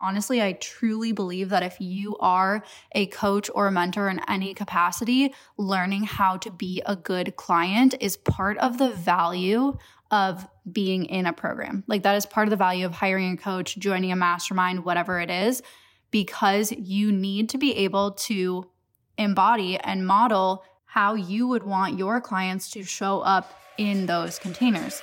Honestly, I truly believe that if you are a coach or a mentor in any capacity, learning how to be a good client is part of the value of being in a program. Like, that is part of the value of hiring a coach, joining a mastermind, whatever it is, because you need to be able to embody and model how you would want your clients to show up in those containers.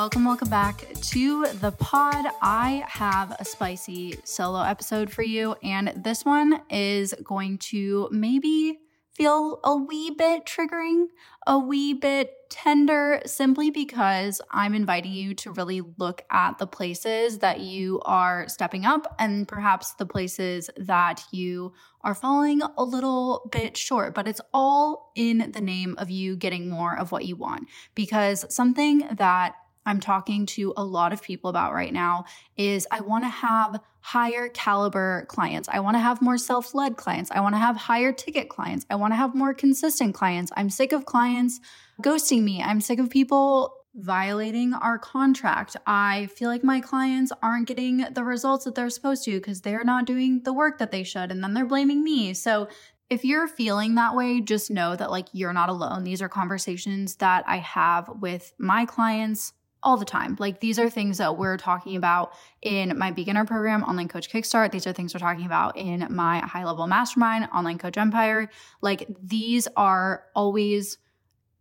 Welcome, welcome back to the pod. I have a spicy solo episode for you, and this one is going to maybe feel a wee bit triggering, a wee bit tender, simply because I'm inviting you to really look at the places that you are stepping up and perhaps the places that you are falling a little bit short. But it's all in the name of you getting more of what you want. Because something that I'm talking to a lot of people about right now is I want to have higher caliber clients. I want to have more self led clients. I want to have higher ticket clients. I want to have more consistent clients. I'm sick of clients ghosting me. I'm sick of people violating our contract. I feel like my clients aren't getting the results that they're supposed to because they're not doing the work that they should. And then they're blaming me. So if you're feeling that way, just know that like you're not alone. These are conversations that I have with my clients all the time. Like these are things that we're talking about in my beginner program, Online Coach Kickstart. These are things we're talking about in my high level mastermind, Online Coach Empire. Like these are always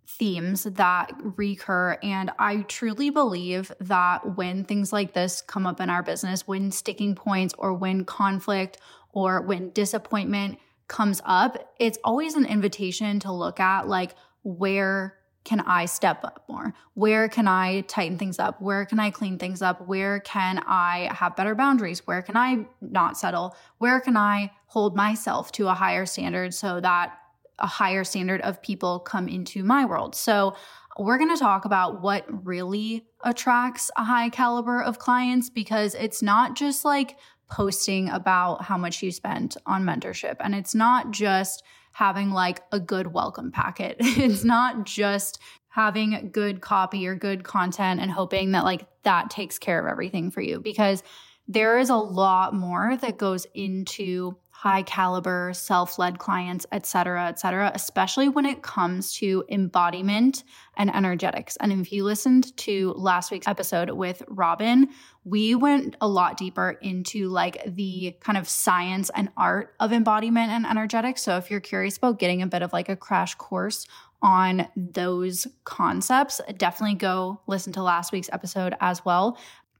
themes that recur. And I truly believe that when things like this come up in our business, when sticking points or when conflict or when disappointment comes up, it's always an invitation to look at like where can I step up more? Where can I tighten things up? Where can I clean things up? Where can I have better boundaries? Where can I not settle? Where can I hold myself to a higher standard so that a higher standard of people come into my world? So, we're going to talk about what really attracts a high caliber of clients because it's not just like posting about how much you spent on mentorship and it's not just having like a good welcome packet. it's not just having good copy or good content and hoping that like that takes care of everything for you because there is a lot more that goes into high caliber, self led clients, et cetera, et cetera, especially when it comes to embodiment and energetics. And if you listened to last week's episode with Robin, we went a lot deeper into like the kind of science and art of embodiment and energetics. So if you're curious about getting a bit of like a crash course on those concepts, definitely go listen to last week's episode as well.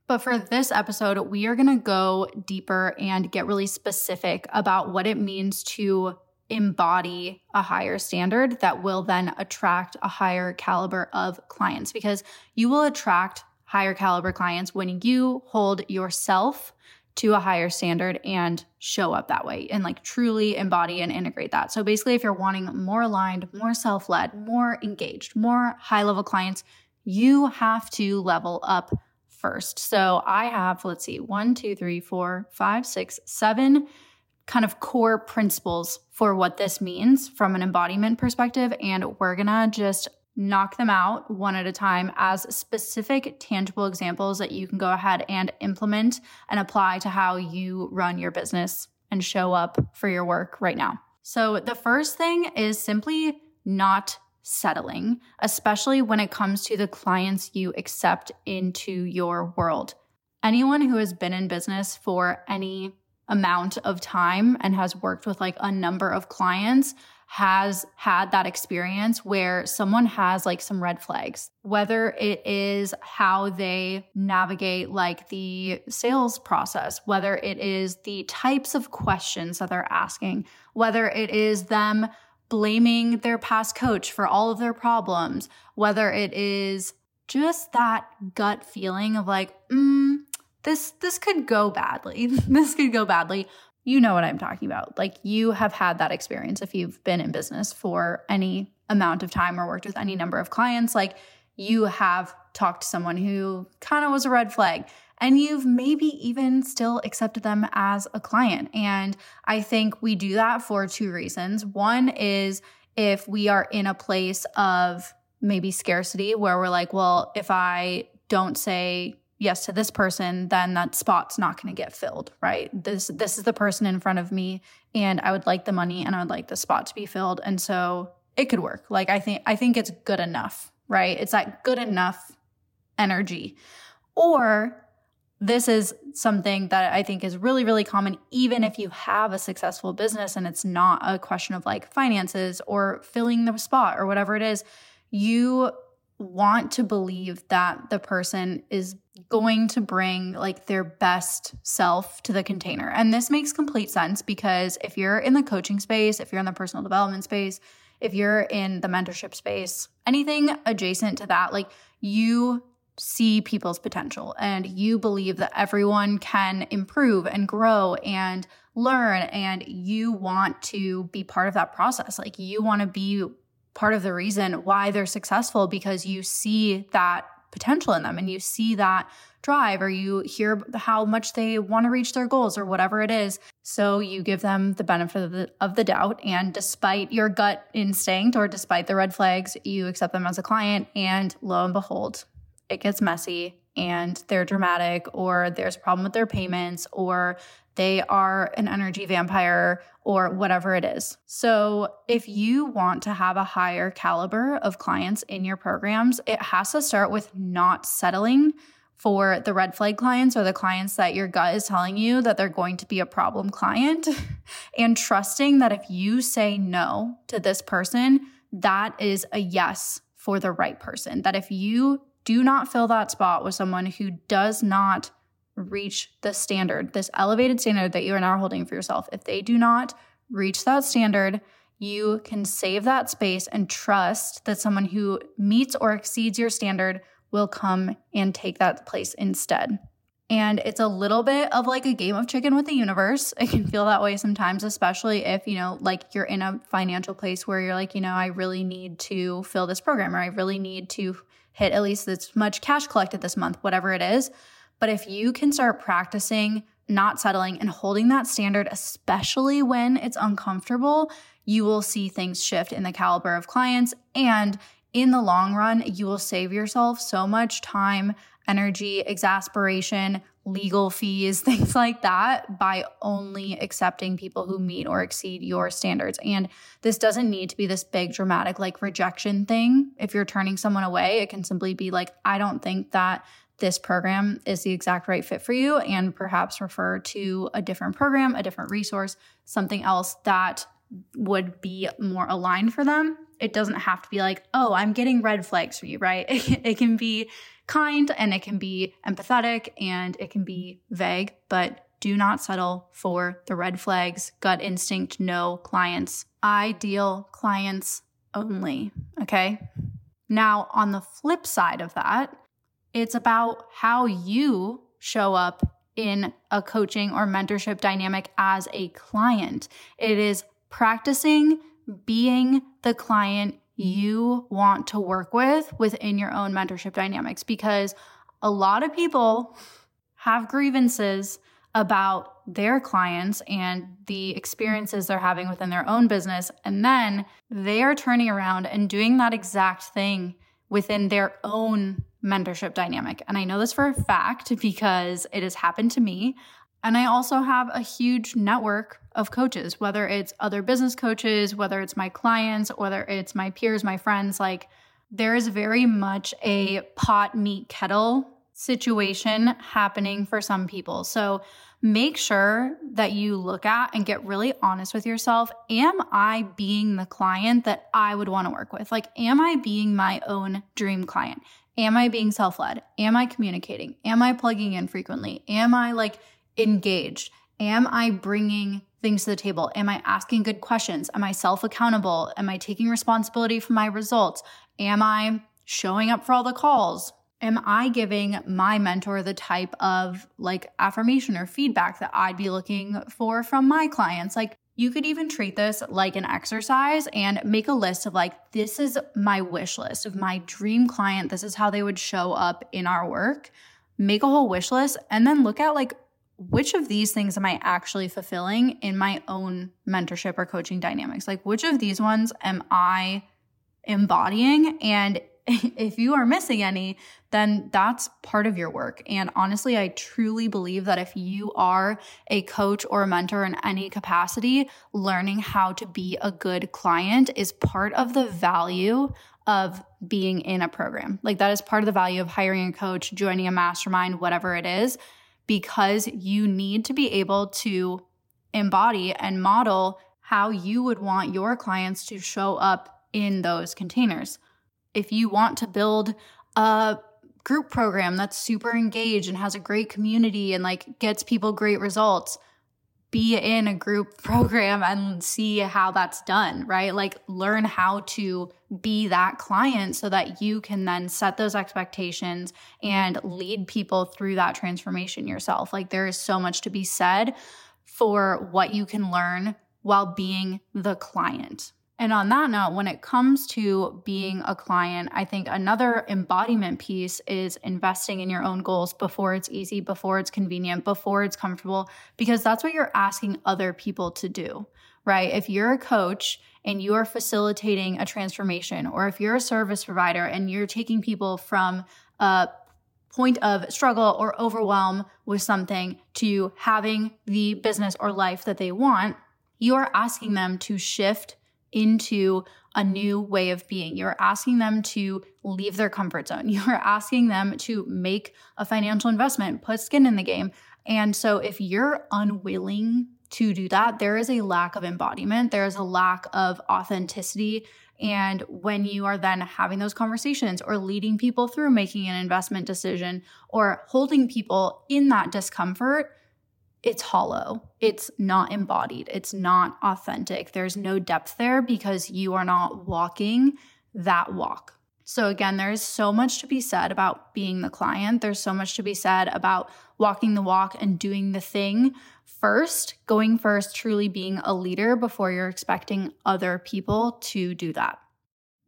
But for this episode, we are going to go deeper and get really specific about what it means to embody a higher standard that will then attract a higher caliber of clients because you will attract higher caliber clients when you hold yourself to a higher standard and show up that way and like truly embody and integrate that. So basically, if you're wanting more aligned, more self led, more engaged, more high level clients, you have to level up first. So I have, let's see, one, two, three, four, five, six, seven kind of core principles for what this means from an embodiment perspective. And we're gonna just knock them out one at a time as specific, tangible examples that you can go ahead and implement and apply to how you run your business and show up for your work right now. So, the first thing is simply not settling, especially when it comes to the clients you accept into your world. Anyone who has been in business for any amount of time and has worked with like a number of clients has had that experience where someone has like some red flags, whether it is how they navigate like the sales process, whether it is the types of questions that they're asking, whether it is them blaming their past coach for all of their problems, whether it is just that gut feeling of like, mm, this this could go badly. this could go badly. you know what I'm talking about. Like you have had that experience if you've been in business for any amount of time or worked with any number of clients. Like you have talked to someone who kind of was a red flag and you've maybe even still accepted them as a client. And I think we do that for two reasons. One is if we are in a place of maybe scarcity where we're like, well, if I don't say yes to this person, then that spot's not going to get filled, right? This this is the person in front of me and I would like the money and I would like the spot to be filled. And so it could work. Like I think I think it's good enough, right? It's that good enough energy. Or this is something that I think is really, really common, even if you have a successful business and it's not a question of like finances or filling the spot or whatever it is. You want to believe that the person is going to bring like their best self to the container. And this makes complete sense because if you're in the coaching space, if you're in the personal development space, if you're in the mentorship space, anything adjacent to that, like you see people's potential and you believe that everyone can improve and grow and learn and you want to be part of that process. Like you want to be part of the reason why they're successful because you see that potential in them and you see that drive or you hear how much they want to reach their goals or whatever it is. So you give them the benefit of the, of the doubt. And despite your gut instinct or despite the red flags, you accept them as a client. And lo and behold, it gets messy and they're dramatic or there's a problem with their payments or they are an energy vampire or whatever it is. So, if you want to have a higher caliber of clients in your programs, it has to start with not settling for the red flag clients or the clients that your gut is telling you that they're going to be a problem client and trusting that if you say no to this person, that is a yes for the right person. That if you do not fill that spot with someone who does not reach the standard, this elevated standard that you are now holding for yourself. If they do not reach that standard, you can save that space and trust that someone who meets or exceeds your standard will come and take that place instead. And it's a little bit of like a game of chicken with the universe. It can feel that way sometimes, especially if, you know, like you're in a financial place where you're like, you know, I really need to fill this program or I really need to hit at least this much cash collected this month, whatever it is. But if you can start practicing not settling and holding that standard, especially when it's uncomfortable, you will see things shift in the caliber of clients. And in the long run, you will save yourself so much time, energy, exasperation, legal fees, things like that by only accepting people who meet or exceed your standards. And this doesn't need to be this big dramatic like rejection thing. If you're turning someone away, it can simply be like, I don't think that this program is the exact right fit for you, and perhaps refer to a different program, a different resource, something else that would be more aligned for them. It doesn't have to be like, oh, I'm getting red flags for you, right? It, can be kind and it can be empathetic and it can be vague, but do not settle for the red flags, gut instinct, no clients, ideal clients only. Okay. Now, on the flip side of that, it's about how you show up in a coaching or mentorship dynamic as a client. It is practicing being the client you want to work with within your own mentorship dynamics because a lot of people have grievances about their clients and the experiences they're having within their own business. And then they are turning around and doing that exact thing within their own mentorship dynamic. And I know this for a fact because it has happened to me. And I also have a huge network of coaches, whether it's other business coaches, whether it's my clients, whether it's my peers, my friends. Like, there is very much a pot meet kettle situation happening for some people. So, make sure that you look at and get really honest with yourself. Am I being the client that I would want to work with? Like, am I being my own dream client? Am I being self led? Am I communicating? Am I plugging in frequently? Am I like engaged? Am I bringing things to the table? Am I asking good questions? Am I self accountable? Am I taking responsibility for my results? Am I showing up for all the calls? Am I giving my mentor the type of like affirmation or feedback that I'd be looking for from my clients? Like, you could even treat this like an exercise and make a list of like, this is my wish list of my dream client. This is how they would show up in our work. Make a whole wish list and then look at like, which of these things am I actually fulfilling in my own mentorship or coaching dynamics? Like, which of these ones am I embodying? And if you are missing any, then that's part of your work. And honestly, I truly believe that if you are a coach or a mentor in any capacity, learning how to be a good client is part of the value of being in a program. Like that is part of the value of hiring a coach, joining a mastermind, whatever it is, because you need to be able to embody and model how you would want your clients to show up in those containers if you want to build a group program that's super engaged and has a great community and like gets people great results, be in a group program and see how that's done, right? Like learn how to be that client so that you can then set those expectations and lead people through that transformation yourself. Like there is so much to be said for what you can learn while being the client. And on that note, when it comes to being a client, I think another embodiment piece is investing in your own goals before it's easy, before it's convenient, before it's comfortable, because that's what you're asking other people to do, right? If you're a coach and you are facilitating a transformation, or if you're a service provider and you're taking people from a point of struggle or overwhelm with something to having the business or life that they want, you are asking them to shift into a new way of being. You're asking them to leave their comfort zone. You're asking them to make a financial investment, put skin in the game. And so if you're unwilling to do that, there is a lack of embodiment, there is a lack of authenticity. And when you are then having those conversations or leading people through making an investment decision or holding people in that discomfort, it's hollow. It's not embodied. It's not authentic. There's no depth there because you are not walking that walk. So, again, there's so much to be said about being the client. There's so much to be said about walking the walk and doing the thing first, going first, truly being a leader before you're expecting other people to do that.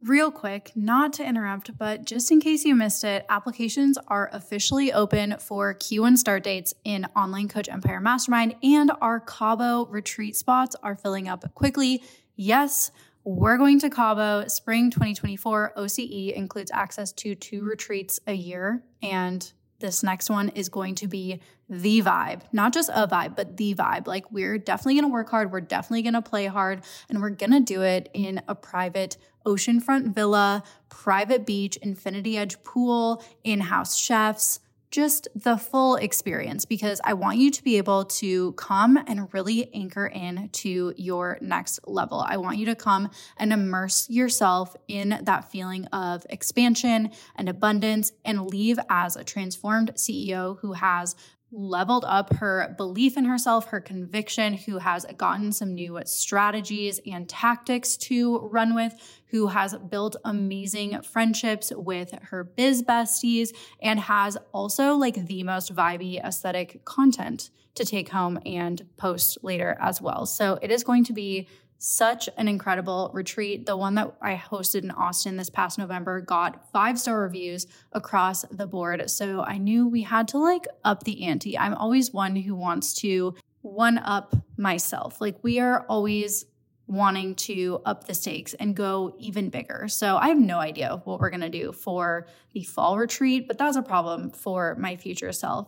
Real quick, not to interrupt, but just in case you missed it, applications are officially open for Q1 start dates in Online Coach Empire Mastermind, and our Cabo retreat spots are filling up quickly. Yes, we're going to Cabo. Spring 2024 OCE includes access to two retreats a year, and this next one is going to be the vibe, not just a vibe, but the vibe. Like, we're definitely going to work hard. We're definitely going to play hard, and we're going to do it in a private oceanfront villa, private beach, infinity edge pool, in house chefs, just the full experience because I want you to be able to come and really anchor in to your next level. I want you to come and immerse yourself in that feeling of expansion and abundance and leave as a transformed CEO who has leveled up her belief in herself, her conviction, who has gotten some new strategies and tactics to run with, who has built amazing friendships with her biz besties, and has also like the most vibey aesthetic content to take home and post later as well. So it is going to be such an incredible retreat. The one that I hosted in Austin this past November got five star reviews across the board. So I knew we had to like up the ante. I'm always one who wants to one up myself. Like we are always wanting to up the stakes and go even bigger. So I have no idea what we're going to do for the fall retreat, but that's a problem for my future self.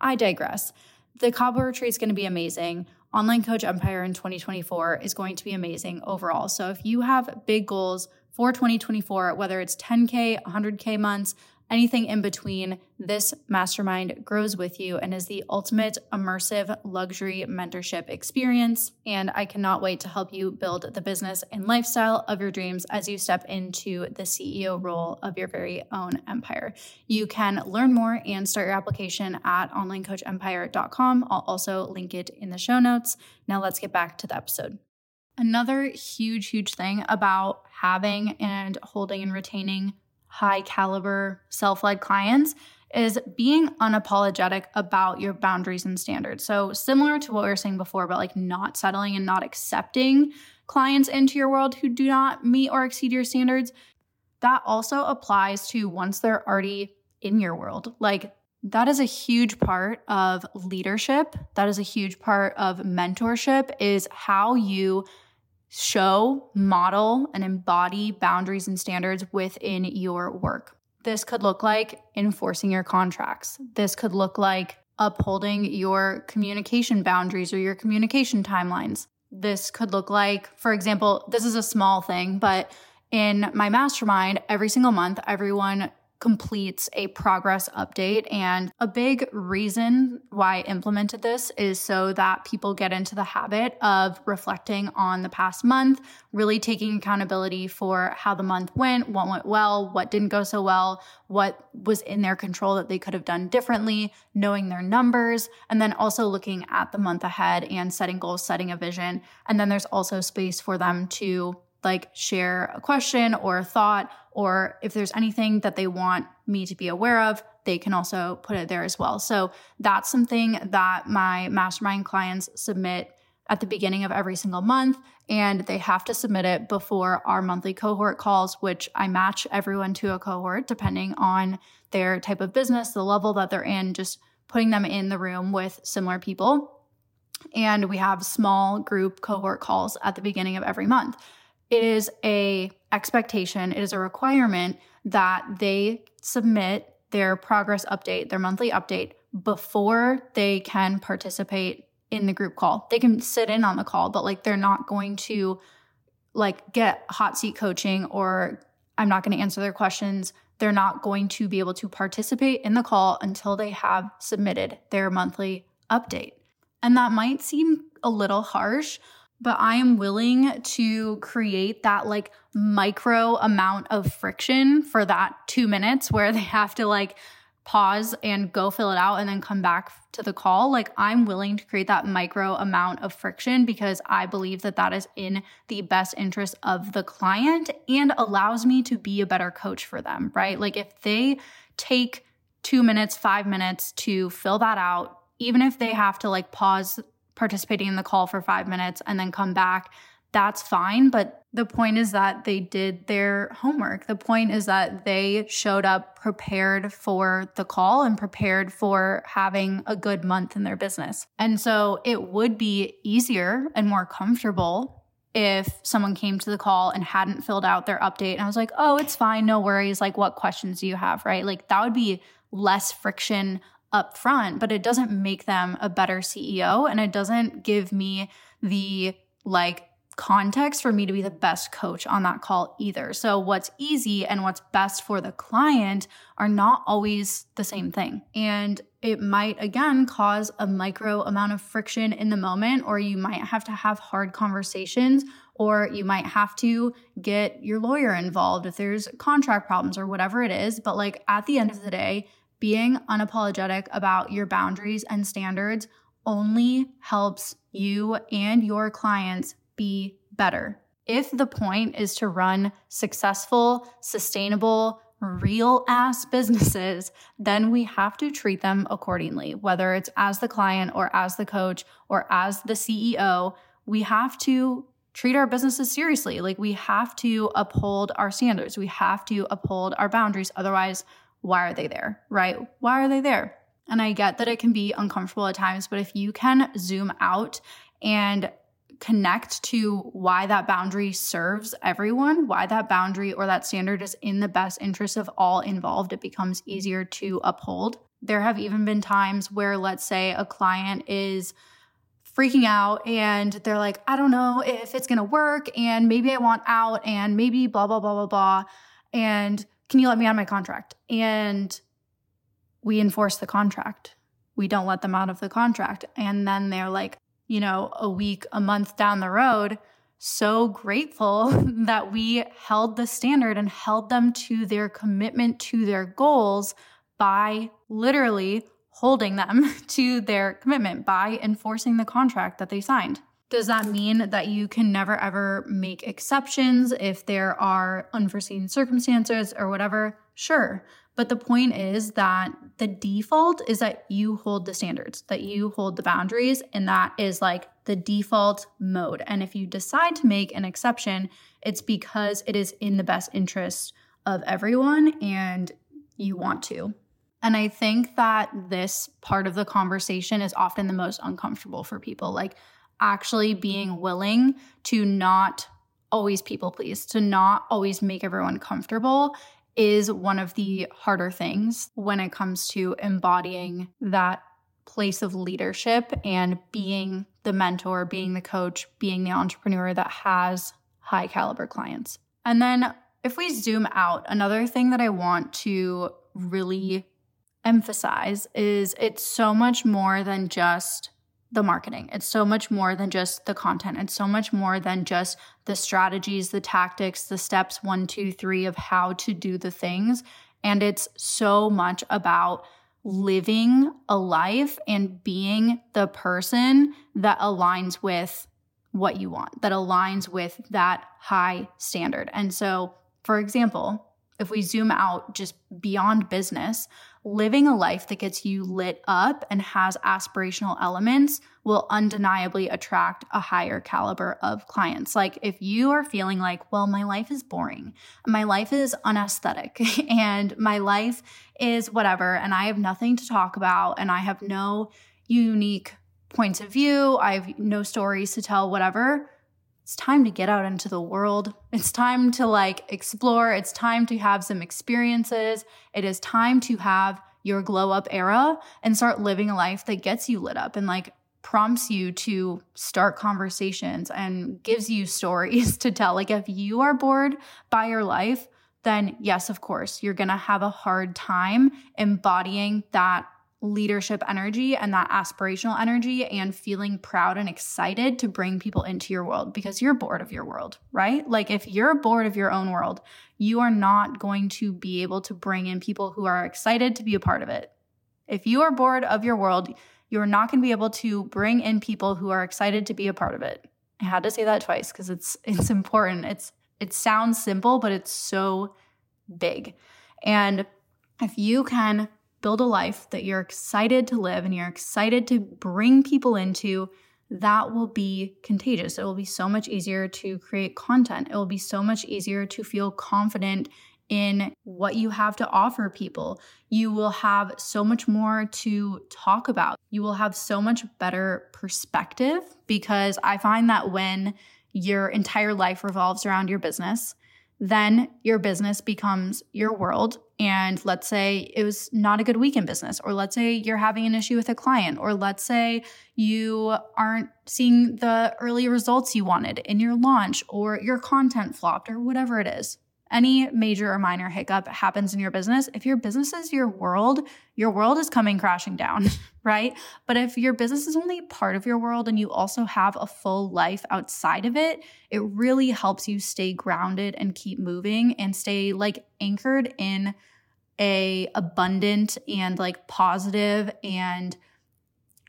I digress. The Cabo retreat is going to be amazing. Online Coach Empire in 2024 is going to be amazing overall. So if you have big goals for 2024, whether it's 10K, 100K months, anything in between, this mastermind grows with you and is the ultimate immersive luxury mentorship experience. And I cannot wait to help you build the business and lifestyle of your dreams as you step into the CEO role of your very own empire. You can learn more and start your application at onlinecoachempire.com. I'll also link it in the show notes. Now let's get back to the episode. Another huge, huge thing about having and holding and retaining high caliber self led clients is being unapologetic about your boundaries and standards. So, similar to what we were saying before, but like not settling and not accepting clients into your world who do not meet or exceed your standards, that also applies to once they're already in your world. Like, that is a huge part of leadership. That is a huge part of mentorship, is how you show, model, and embody boundaries and standards within your work. This could look like enforcing your contracts. This could look like upholding your communication boundaries or your communication timelines. This could look like, for example, this is a small thing, but in my mastermind, every single month, everyone completes a progress update. And a big reason why I implemented this is so that people get into the habit of reflecting on the past month, really taking accountability for how the month went, what went well, what didn't go so well, what was in their control that they could have done differently, knowing their numbers, and then also looking at the month ahead and setting goals, setting a vision. And then there's also space for them to like share a question or a thought, or if there's anything that they want me to be aware of, they can also put it there as well. So that's something that my mastermind clients submit at the beginning of every single month, and they have to submit it before our monthly cohort calls, which I match everyone to a cohort depending on their type of business, the level that they're in, just putting them in the room with similar people. And we have small group cohort calls at the beginning of every month it is a expectation, it is a requirement that they submit their progress update, their monthly update before they can participate in the group call. They can sit in on the call, but like they're not going to like get hot seat coaching or I'm not going to answer their questions. They're not going to be able to participate in the call until they have submitted their monthly update. And that might seem a little harsh, but I am willing to create that like micro amount of friction for that two minutes where they have to like pause and go fill it out and then come back to the call. Like, I'm willing to create that micro amount of friction because I believe that that is in the best interest of the client and allows me to be a better coach for them, right? Like, if they take two minutes, five minutes to fill that out, even if they have to like pause participating in the call for five minutes and then come back, that's fine. But the point is that they did their homework. The point is that they showed up prepared for the call and prepared for having a good month in their business. And so it would be easier and more comfortable if someone came to the call and hadn't filled out their update and I was like, oh, it's fine, no worries. Like, what questions do you have? Right? Like, that would be less friction up front, but it doesn't make them a better CEO and it doesn't give me the like context for me to be the best coach on that call either. So, what's easy and what's best for the client are not always the same thing. And it might, again, cause a micro amount of friction in the moment, or you might have to have hard conversations, or you might have to get your lawyer involved if there's contract problems or whatever it is. But, like, at the end of the day, being unapologetic about your boundaries and standards only helps you and your clients be better. If the point is to run successful, sustainable, real ass businesses, then we have to treat them accordingly, whether it's as the client or as the coach or as the CEO. We have to treat our businesses seriously. Like we have to uphold our standards, we have to uphold our boundaries. Otherwise, why are they there, right? Why are they there? And I get that it can be uncomfortable at times, but if you can zoom out and connect to why that boundary serves everyone, why that boundary or that standard is in the best interest of all involved, it becomes easier to uphold. There have even been times where, let's say, a client is freaking out and they're like, I don't know if it's gonna work, and maybe I want out, and maybe blah, blah, blah, blah, blah. And can you let me out of my contract? And we enforce the contract. We don't let them out of the contract. And then they're like, you know, a week, a month down the road, so grateful that we held the standard and held them to their commitment to their goals by literally holding them to their commitment by enforcing the contract that they signed. Does that mean that you can never ever make exceptions if there are unforeseen circumstances or whatever? Sure. But the point is that the default is that you hold the standards, that you hold the boundaries, and that is like the default mode. And if you decide to make an exception, it's because it is in the best interest of everyone and you want to. And I think that this part of the conversation is often the most uncomfortable for people, like actually being willing to not always people please, to not always make everyone comfortable is one of the harder things when it comes to embodying that place of leadership and being the mentor, being the coach, being the entrepreneur that has high caliber clients. And then if we zoom out, another thing that I want to really emphasize is it's so much more than just the marketing. It's so much more than just the content. It's so much more than just the strategies, the tactics, the steps one, two, three of how to do the things. And it's so much about living a life and being the person that aligns with what you want, that aligns with that high standard. And so, for example, if we zoom out just beyond business, living a life that gets you lit up and has aspirational elements will undeniably attract a higher caliber of clients. Like if you are feeling like, well, my life is boring, my life is unaesthetic, and my life is whatever, and I have nothing to talk about, and I have no unique points of view, I have no stories to tell, whatever it's time to get out into the world. It's time to like explore. It's time to have some experiences. It is time to have your glow up era and start living a life that gets you lit up and like prompts you to start conversations and gives you stories to tell. Like if you are bored by your life, then yes, of course, you're to have a hard time embodying that leadership energy and that aspirational energy and feeling proud and excited to bring people into your world because you're bored of your world, right? Like if you're bored of your own world, you are not going to be able to bring in people who are excited to be a part of it. If you are bored of your world, you're not going to be able to bring in people who are excited to be a part of it. I had to say that twice because it's it's important. It's it sounds simple, but it's so big. And if you can build a life that you're excited to live and you're excited to bring people into, that will be contagious. It will be so much easier to create content. It will be so much easier to feel confident in what you have to offer people. You will have so much more to talk about. You will have so much better perspective because I find that when your entire life revolves around your business, then your business becomes your world. And let's say it was not a good week in business, or let's say you're having an issue with a client, or let's say you aren't seeing the early results you wanted in your launch, or your content flopped, or whatever it is any major or minor hiccup happens in your business, if your business is your world, your world is coming crashing down, right? But if your business is only part of your world and you also have a full life outside of it, it really helps you stay grounded and keep moving and stay like anchored in a abundant and like positive and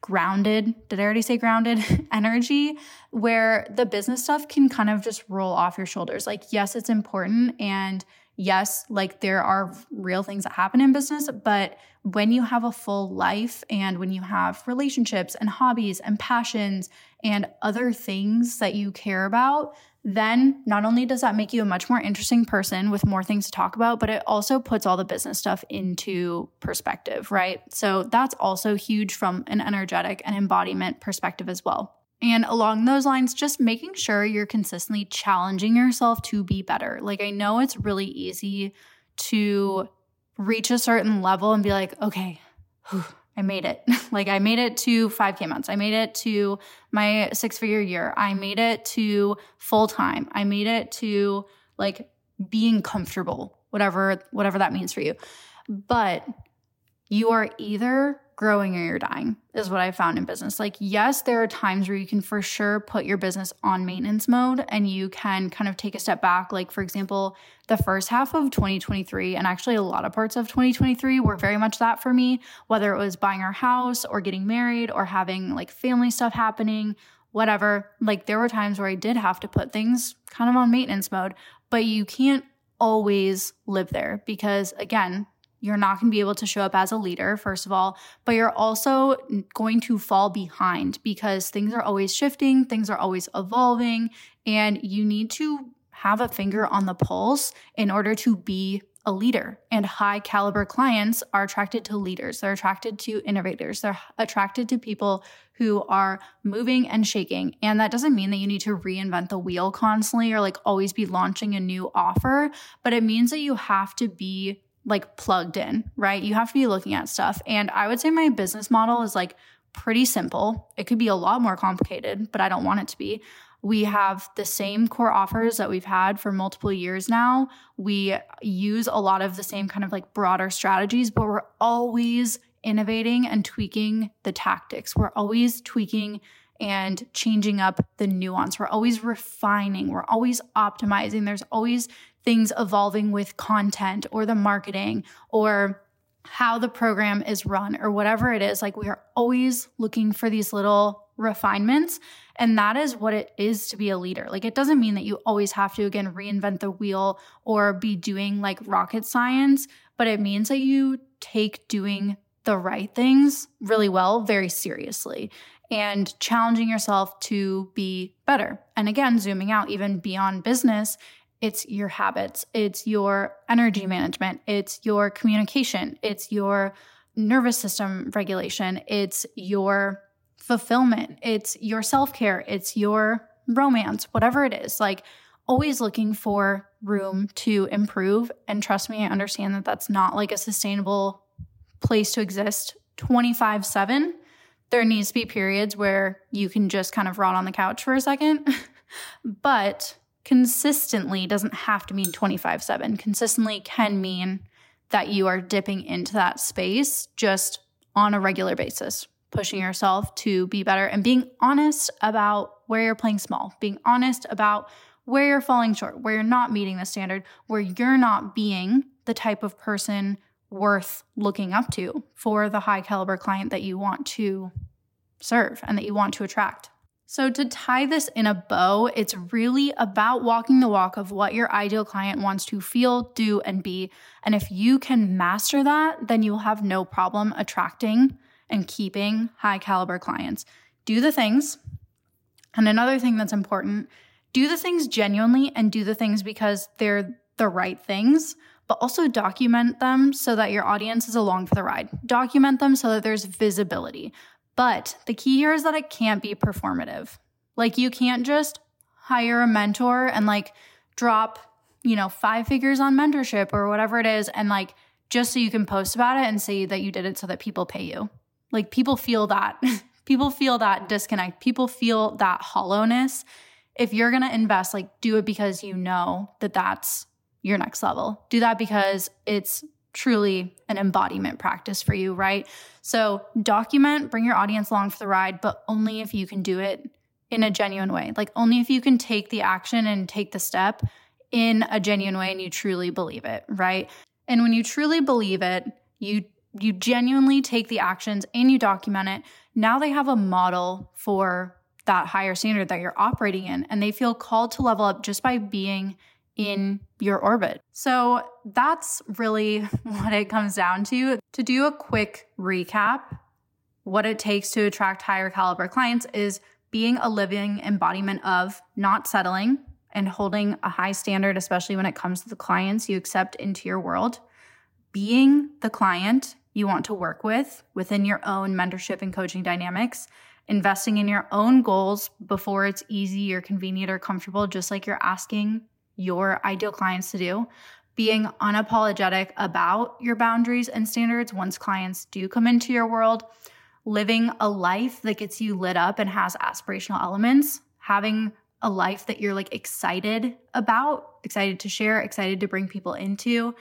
grounded, did I already say grounded energy where the business stuff can kind of just roll off your shoulders. Like, yes, it's important. And yes, like there are real things that happen in business, but when you have a full life and when you have relationships and hobbies and passions and other things that you care about, then not only does that make you a much more interesting person with more things to talk about, but it also puts all the business stuff into perspective, right? So that's also huge from an energetic and embodiment perspective as well. And along those lines, just making sure you're consistently challenging yourself to be better. Like, I know it's really easy to reach a certain level and be like, okay, whew, I made it. like I made it to 5K months. I made it to my six figure year. I made it to full time. I made it to like being comfortable, whatever, whatever that means for you. But you are either growing or you're dying is what I found in business. Like, yes, there are times where you can for sure put your business on maintenance mode and you can kind of take a step back. Like, for example, the first half of 2023, and actually a lot of parts of 2023 were very much that for me, whether it was buying our house or getting married or having like family stuff happening, whatever. Like, there were times where I did have to put things kind of on maintenance mode, but you can't always live there because, again, you're not going to be able to show up as a leader, first of all, but you're also going to fall behind because things are always shifting, things are always evolving, and you need to have a finger on the pulse in order to be a leader. And high caliber clients are attracted to leaders, they're attracted to innovators, they're attracted to people who are moving and shaking. And that doesn't mean that you need to reinvent the wheel constantly or like always be launching a new offer, but it means that you have to be like plugged in, right? You have to be looking at stuff. And I would say my business model is like pretty simple. It could be a lot more complicated, but I don't want it to be. We have the same core offers that we've had for multiple years now. We use a lot of the same kind of like broader strategies, but we're always innovating and tweaking the tactics. We're always tweaking and changing up the nuance. We're always refining, we're always optimizing. There's always things evolving with content or the marketing or how the program is run or whatever it is. Like we are always looking for these little refinements. And that is what it is to be a leader. Like it doesn't mean that you always have to, again, reinvent the wheel or be doing like rocket science, but it means that you take doing the right things really well, very seriously and challenging yourself to be better. And again, zooming out even beyond business, it's your habits, it's your energy management, it's your communication, it's your nervous system regulation, it's your fulfillment, it's your self care, it's your romance, whatever it is. Like, always looking for room to improve. And trust me, I understand that that's not like a sustainable place to exist 25 7. There needs to be periods where you can just kind of rot on the couch for a second. but consistently doesn't have to mean 25 7. Consistently can mean that you are dipping into that space just on a regular basis, pushing yourself to be better and being honest about where you're playing small, being honest about where you're falling short, where you're not meeting the standard, where you're not being the type of person worth looking up to for the high caliber client that you want to serve and that you want to attract. So, to tie this in a bow, it's really about walking the walk of what your ideal client wants to feel, do, and be. And if you can master that, then you'll have no problem attracting and keeping high caliber clients. Do the things. And another thing that's important do the things genuinely and do the things because they're the right things, but also document them so that your audience is along for the ride. Document them so that there's visibility. But the key here is that it can't be performative. Like you can't just hire a mentor and like drop, you know, five figures on mentorship or whatever it is and like just so you can post about it and say that you did it so that people pay you. Like people feel that. people feel that disconnect. People feel that hollowness. If you're going to invest, like do it because you know that that's your next level. Do that because it's truly an embodiment practice for you, right? So document, bring your audience along for the ride, but only if you can do it in a genuine way. Like only if you can take the action and take the step in a genuine way and you truly believe it, right? And when you truly believe it, you you genuinely take the actions and you document it. Now they have a model for that higher standard that you're operating in and they feel called to level up just by being in your orbit. So that's really what it comes down to. To do a quick recap, what it takes to attract higher caliber clients is being a living embodiment of not settling and holding a high standard, especially when it comes to the clients you accept into your world. Being the client you want to work with within your own mentorship and coaching dynamics. Investing in your own goals before it's easy or convenient or comfortable, just like you're asking your ideal clients to do. Being unapologetic about your boundaries and standards once clients do come into your world. Living a life that gets you lit up and has aspirational elements. Having a life that you're like excited about, excited to share, excited to bring people into.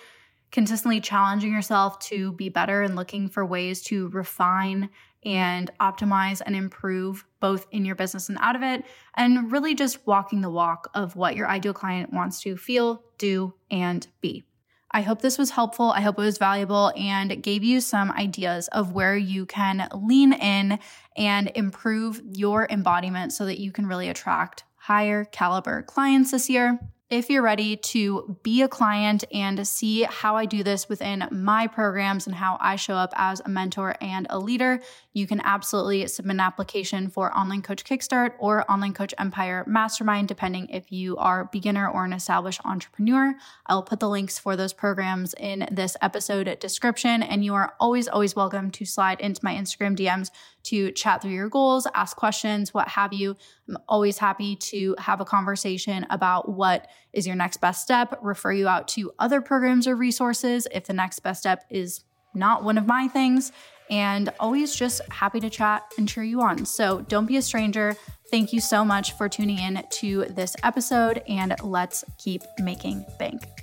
Consistently challenging yourself to be better and looking for ways to refine and optimize and improve both in your business and out of it, and really just walking the walk of what your ideal client wants to feel, do, and be. I hope this was helpful. I hope it was valuable and gave you some ideas of where you can lean in and improve your embodiment so that you can really attract higher caliber clients this year. If you're ready to be a client and see how I do this within my programs and how I show up as a mentor and a leader, you can absolutely submit an application for Online Coach Kickstart or Online Coach Empire Mastermind, depending if you are beginner or an established entrepreneur. I'll put the links for those programs in this episode description, and you are always, always welcome to slide into my Instagram DMs to chat through your goals, ask questions, what have you. I'm always happy to have a conversation about what is your next best step, refer you out to other programs or resources if the next best step is not one of my things, and always just happy to chat and cheer you on. So don't be a stranger. Thank you so much for tuning in to this episode, and let's keep making bank.